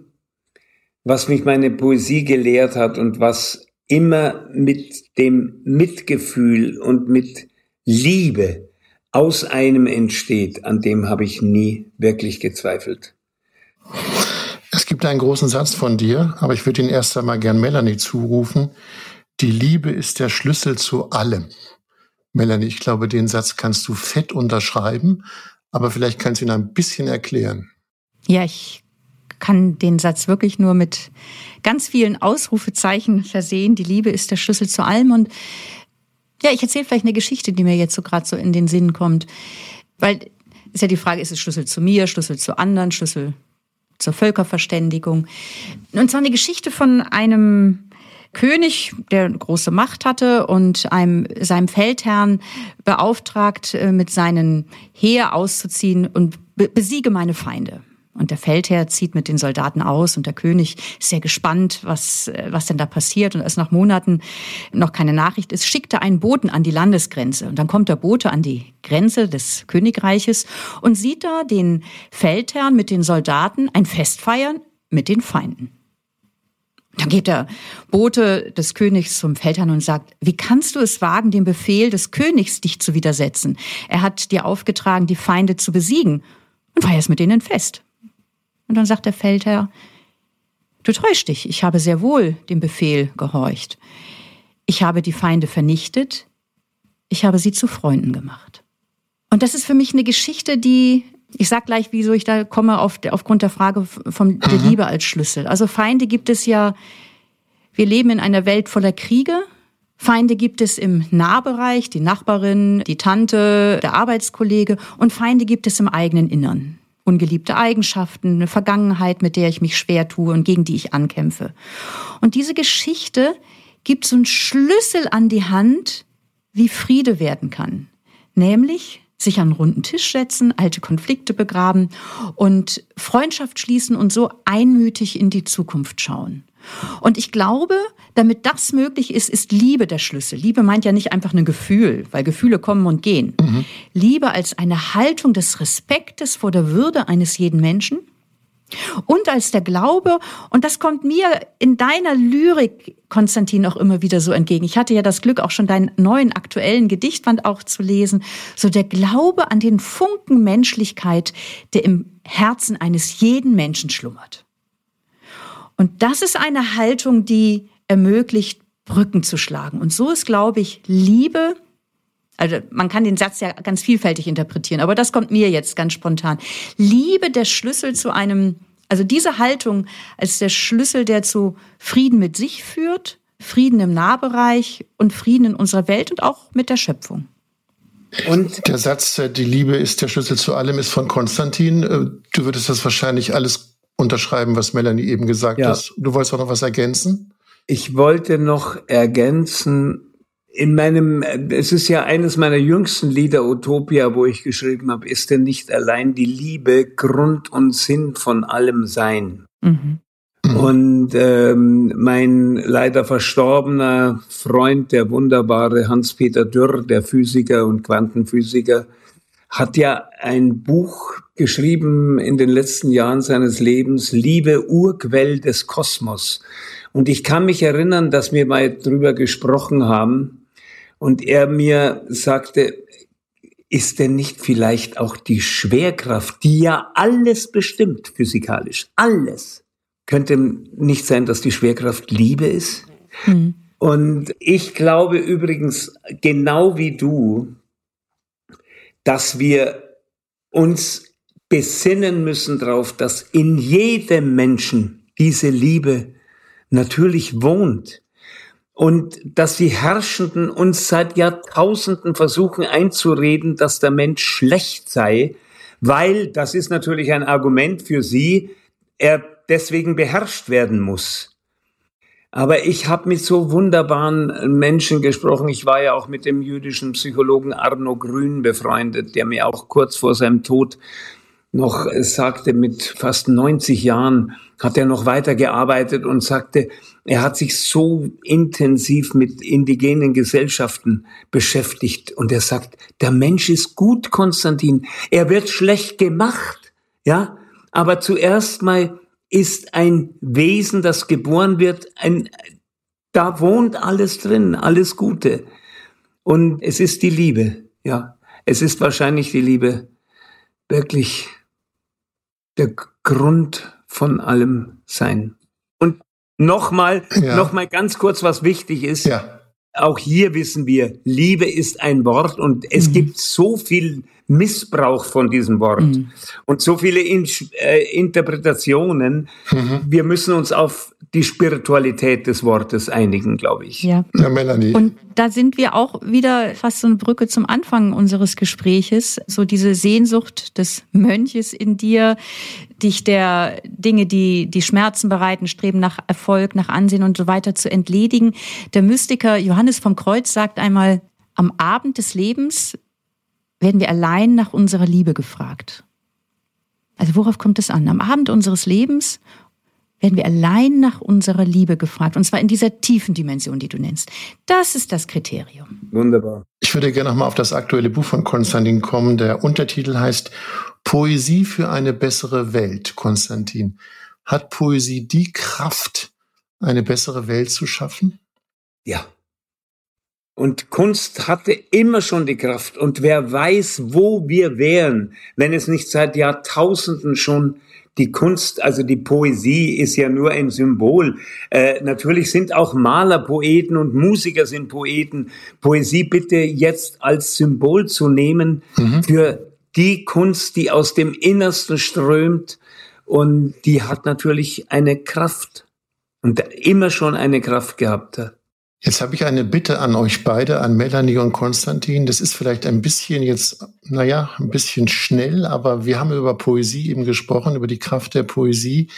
was mich meine Poesie gelehrt hat und was immer mit dem Mitgefühl und mit Liebe aus einem entsteht, an dem habe ich nie wirklich gezweifelt. Es gibt einen großen Satz von dir, aber ich würde ihn erst einmal gern Melanie zurufen. Die Liebe ist der Schlüssel zu allem. Melanie, ich glaube, den Satz kannst du fett unterschreiben, aber vielleicht kannst du ihn ein bisschen erklären. Ja, ich kann den Satz wirklich nur mit ganz vielen Ausrufezeichen versehen. Die Liebe ist der Schlüssel zu allem. Und ja, ich erzähle vielleicht eine Geschichte, die mir jetzt so gerade so in den Sinn kommt. Weil ist ja die Frage, ist es Schlüssel zu mir, Schlüssel zu anderen, Schlüssel zur Völkerverständigung? Und zwar eine Geschichte von einem König, der große Macht hatte und einem, seinem Feldherrn beauftragt, äh, mit seinen Heer auszuziehen und besiege meine Feinde. Und der Feldherr zieht mit den Soldaten aus und der König ist sehr gespannt, was, was denn da passiert. Und als nach Monaten noch keine Nachricht ist, schickt er einen Boten an die Landesgrenze. Und dann kommt der Bote an die Grenze des Königreiches und sieht da den Feldherrn mit den Soldaten ein Fest feiern mit den Feinden. Dann geht der Bote des Königs zum Feldherrn und sagt, wie kannst du es wagen, dem Befehl des Königs dich zu widersetzen? Er hat dir aufgetragen, die Feinde zu besiegen und feierst mit ihnen fest. Und dann sagt der Feldherr, du täuschst dich, ich habe sehr wohl dem Befehl gehorcht. Ich habe die Feinde vernichtet, ich habe sie zu Freunden gemacht. Und das ist für mich eine Geschichte, die, ich sag gleich, wieso ich da komme, auf, aufgrund der Frage von der mhm. Liebe als Schlüssel. Also Feinde gibt es ja, wir leben in einer Welt voller Kriege, Feinde gibt es im Nahbereich, die Nachbarin, die Tante, der Arbeitskollege und Feinde gibt es im eigenen Innern ungeliebte Eigenschaften, eine Vergangenheit, mit der ich mich schwer tue und gegen die ich ankämpfe. Und diese Geschichte gibt so einen Schlüssel an die Hand, wie Friede werden kann. Nämlich sich an einen runden Tisch setzen, alte Konflikte begraben und Freundschaft schließen und so einmütig in die Zukunft schauen. Und ich glaube, damit das möglich ist, ist Liebe der Schlüssel. Liebe meint ja nicht einfach ein Gefühl, weil Gefühle kommen und gehen. Mhm. Liebe als eine Haltung des Respektes vor der Würde eines jeden Menschen und als der Glaube, und das kommt mir in deiner Lyrik, Konstantin, auch immer wieder so entgegen. Ich hatte ja das Glück, auch schon deinen neuen aktuellen Gedichtband auch zu lesen. So der Glaube an den Funken Menschlichkeit, der im Herzen eines jeden Menschen schlummert. Und das ist eine Haltung, die ermöglicht, Brücken zu schlagen. Und so ist, glaube ich, Liebe, also man kann den Satz ja ganz vielfältig interpretieren, aber das kommt mir jetzt ganz spontan. Liebe der Schlüssel zu einem, also diese Haltung als der Schlüssel, der zu Frieden mit sich führt, Frieden im Nahbereich und Frieden in unserer Welt und auch mit der Schöpfung. Und der Satz, äh, die Liebe ist der Schlüssel zu allem, ist von Konstantin. Äh, du würdest das wahrscheinlich alles unterschreiben, was Melanie eben gesagt ja. hat. Du wolltest auch noch was ergänzen? Ich wollte noch ergänzen, in meinem, es ist ja eines meiner jüngsten Lieder, Utopia, wo ich geschrieben habe, ist denn nicht allein die Liebe Grund und Sinn von allem Sein? Mhm. Mhm. Und ähm, mein leider verstorbener Freund, der wunderbare Hans-Peter Dürr, der Physiker und Quantenphysiker, hat ja ein Buch geschrieben in den letzten Jahren seines Lebens, Liebe Urquell des Kosmos. Und ich kann mich erinnern, dass wir mal drüber gesprochen haben und er mir sagte, ist denn nicht vielleicht auch die Schwerkraft, die ja alles bestimmt physikalisch, alles, könnte nicht sein, dass die Schwerkraft Liebe ist? Mhm. Und ich glaube übrigens, genau wie du, dass wir uns besinnen müssen darauf, dass in jedem Menschen diese Liebe natürlich wohnt und dass die Herrschenden uns seit Jahrtausenden versuchen einzureden, dass der Mensch schlecht sei, weil, das ist natürlich ein Argument für sie, er deswegen beherrscht werden muss. Aber ich habe mit so wunderbaren Menschen gesprochen. Ich war ja auch mit dem jüdischen Psychologen Arno Grün befreundet, der mir auch kurz vor seinem Tod noch sagte, mit fast 90 Jahren hat er noch weiter gearbeitet und sagte, er hat sich so intensiv mit indigenen Gesellschaften beschäftigt und er sagt, der Mensch ist gut, Konstantin. Er wird schlecht gemacht, ja, aber zuerst mal ist ein Wesen, das geboren wird, ein, da wohnt alles drin, alles Gute. Und es ist die Liebe, ja. Es ist wahrscheinlich die Liebe wirklich der Grund von allem Sein. Und nochmal, ja. nochmal ganz kurz, was wichtig ist. Ja. Auch hier wissen wir, Liebe ist ein Wort und es mhm. gibt so viel Missbrauch von diesem Wort mhm. und so viele In äh, Interpretationen. Mhm. Wir müssen uns auf die Spiritualität des Wortes einigen, glaube ich. Ja. ja, Melanie. Und da sind wir auch wieder fast so eine Brücke zum Anfang unseres Gespräches. So diese Sehnsucht des Mönches in dir, dich der Dinge, die die Schmerzen bereiten, streben nach Erfolg, nach Ansehen und so weiter zu entledigen. Der Mystiker Johannes vom Kreuz sagt einmal, am Abend des Lebens werden wir allein nach unserer Liebe gefragt. Also worauf kommt es an? Am Abend unseres Lebens werden wir allein nach unserer Liebe gefragt. Und zwar in dieser tiefen Dimension, die du nennst. Das ist das Kriterium. Wunderbar. Ich würde gerne nochmal auf das aktuelle Buch von Konstantin kommen. Der Untertitel heißt Poesie für eine bessere Welt, Konstantin. Hat Poesie die Kraft, eine bessere Welt zu schaffen? Ja. Und Kunst hatte immer schon die Kraft. Und wer weiß, wo wir wären, wenn es nicht seit Jahrtausenden schon die Kunst, also die Poesie ist ja nur ein Symbol. Äh, natürlich sind auch Maler Poeten und Musiker sind Poeten. Poesie bitte jetzt als Symbol zu nehmen mhm. für die Kunst, die aus dem Innersten strömt. Und die hat natürlich eine Kraft und immer schon eine Kraft gehabt hat. Jetzt habe ich eine Bitte an euch beide, an Melanie und Konstantin. Das ist vielleicht ein bisschen jetzt, naja, ein bisschen schnell, aber wir haben über Poesie eben gesprochen, über die Kraft der Poesie.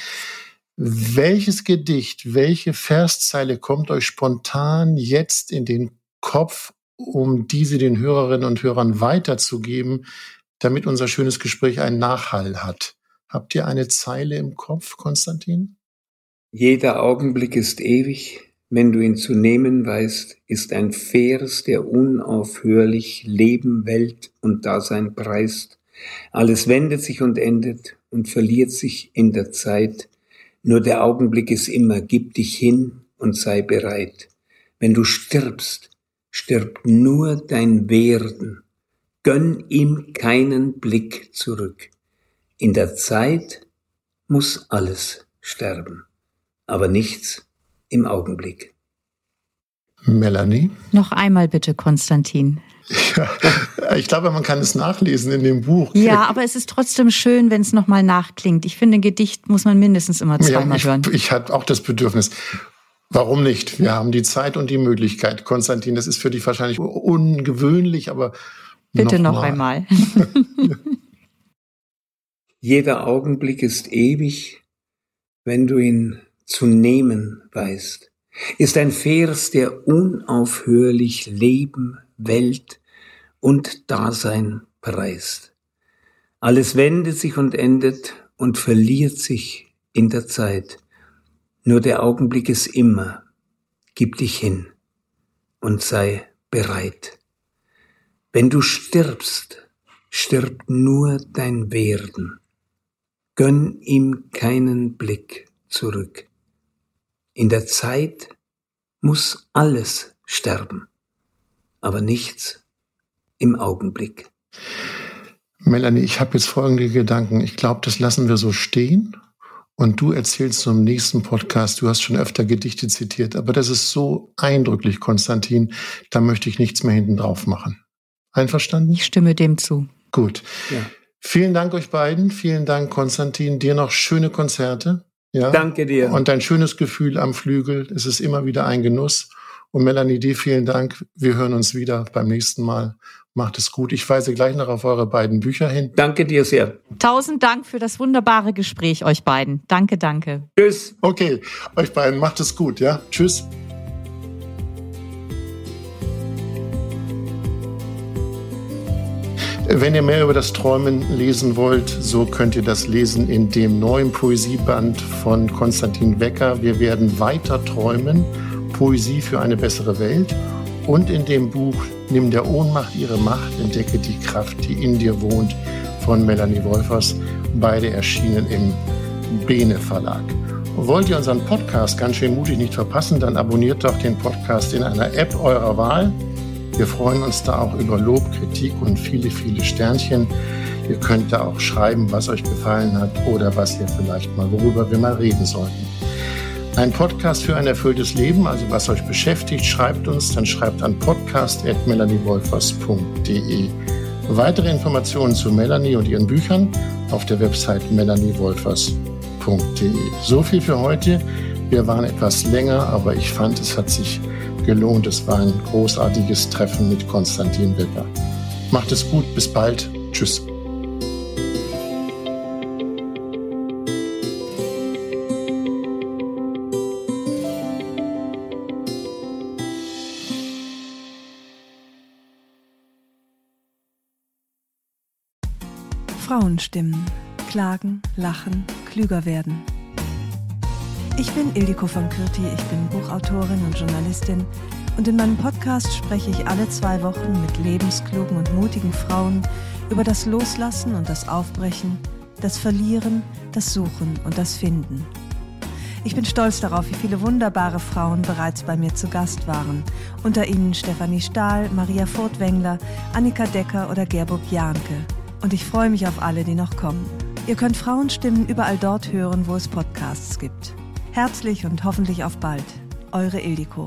Welches Gedicht, welche Verszeile kommt euch spontan jetzt in den Kopf, um diese den Hörerinnen und Hörern weiterzugeben, damit unser schönes Gespräch einen Nachhall hat? Habt ihr eine Zeile im Kopf, Konstantin? Jeder Augenblick ist ewig, wenn du ihn zu nehmen weißt, ist ein Vers, der unaufhörlich Leben, Welt und Dasein preist. Alles wendet sich und endet und verliert sich in der Zeit. Nur der Augenblick ist immer, gib dich hin und sei bereit. Wenn du stirbst, stirbt nur dein Werden. Gönn ihm keinen Blick zurück. In der Zeit muss alles sterben, aber nichts im Augenblick. Melanie? Noch einmal bitte, Konstantin. Ja, ich glaube, man kann es nachlesen in dem Buch. Ja, aber es ist trotzdem schön, wenn es nochmal nachklingt. Ich finde, ein Gedicht muss man mindestens immer zweimal ja, ich, hören. Ich hatte auch das Bedürfnis. Warum nicht? Wir haben die Zeit und die Möglichkeit. Konstantin, das ist für dich wahrscheinlich ungewöhnlich, aber. Bitte noch, noch einmal. <laughs> Jeder Augenblick ist ewig, wenn du ihn zu nehmen weißt, ist ein Vers, der unaufhörlich Leben, Welt und Dasein preist. Alles wendet sich und endet und verliert sich in der Zeit. Nur der Augenblick ist immer. Gib dich hin und sei bereit. Wenn du stirbst, stirbt nur dein Werden. Gönn ihm keinen Blick zurück. In der Zeit muss alles sterben, aber nichts im Augenblick. Melanie, ich habe jetzt folgende Gedanken. Ich glaube, das lassen wir so stehen. Und du erzählst zum nächsten Podcast, du hast schon öfter Gedichte zitiert, aber das ist so eindrücklich, Konstantin, da möchte ich nichts mehr hinten drauf machen. Einverstanden? Ich stimme dem zu. Gut. Ja. Vielen Dank euch beiden. Vielen Dank, Konstantin. Dir noch schöne Konzerte. Ja. Danke dir. Und ein schönes Gefühl am Flügel. Es ist immer wieder ein Genuss. Und Melanie, dir vielen Dank. Wir hören uns wieder beim nächsten Mal. Macht es gut. Ich weise gleich noch auf eure beiden Bücher hin. Danke dir sehr. Tausend Dank für das wunderbare Gespräch, euch beiden. Danke, danke. Tschüss. Okay, euch beiden macht es gut, ja? Tschüss. Wenn ihr mehr über das Träumen lesen wollt, so könnt ihr das lesen in dem neuen Poesieband von Konstantin Wecker. Wir werden weiter träumen. Poesie für eine bessere Welt. Und in dem Buch Nimm der Ohnmacht ihre Macht, entdecke die Kraft, die in dir wohnt, von Melanie Wolfers, beide erschienen im Bene Verlag. Wollt ihr unseren Podcast ganz schön mutig nicht verpassen, dann abonniert doch den Podcast in einer App eurer Wahl. Wir freuen uns da auch über Lob, Kritik und viele, viele Sternchen. Ihr könnt da auch schreiben, was euch gefallen hat oder was ihr vielleicht mal, worüber wir mal reden sollten. Ein Podcast für ein erfülltes Leben, also was euch beschäftigt, schreibt uns, dann schreibt an podcast.melaniewolfers.de. Weitere Informationen zu Melanie und ihren Büchern auf der Website melaniewolfers.de. So viel für heute. Wir waren etwas länger, aber ich fand, es hat sich gelohnt. Es war ein großartiges Treffen mit Konstantin Wecker. Macht es gut, bis bald. Tschüss. Frauenstimmen. Klagen, lachen, klüger werden. Ich bin Ildiko von Kürti, ich bin Buchautorin und Journalistin und in meinem Podcast spreche ich alle zwei Wochen mit lebensklugen und mutigen Frauen über das Loslassen und das Aufbrechen, das Verlieren, das Suchen und das Finden. Ich bin stolz darauf, wie viele wunderbare Frauen bereits bei mir zu Gast waren. Unter ihnen Stefanie Stahl, Maria Furtwängler, Annika Decker oder Gerburg Jahnke. Und ich freue mich auf alle, die noch kommen. Ihr könnt Frauenstimmen überall dort hören, wo es Podcasts gibt. Herzlich und hoffentlich auf bald. Eure Ildiko.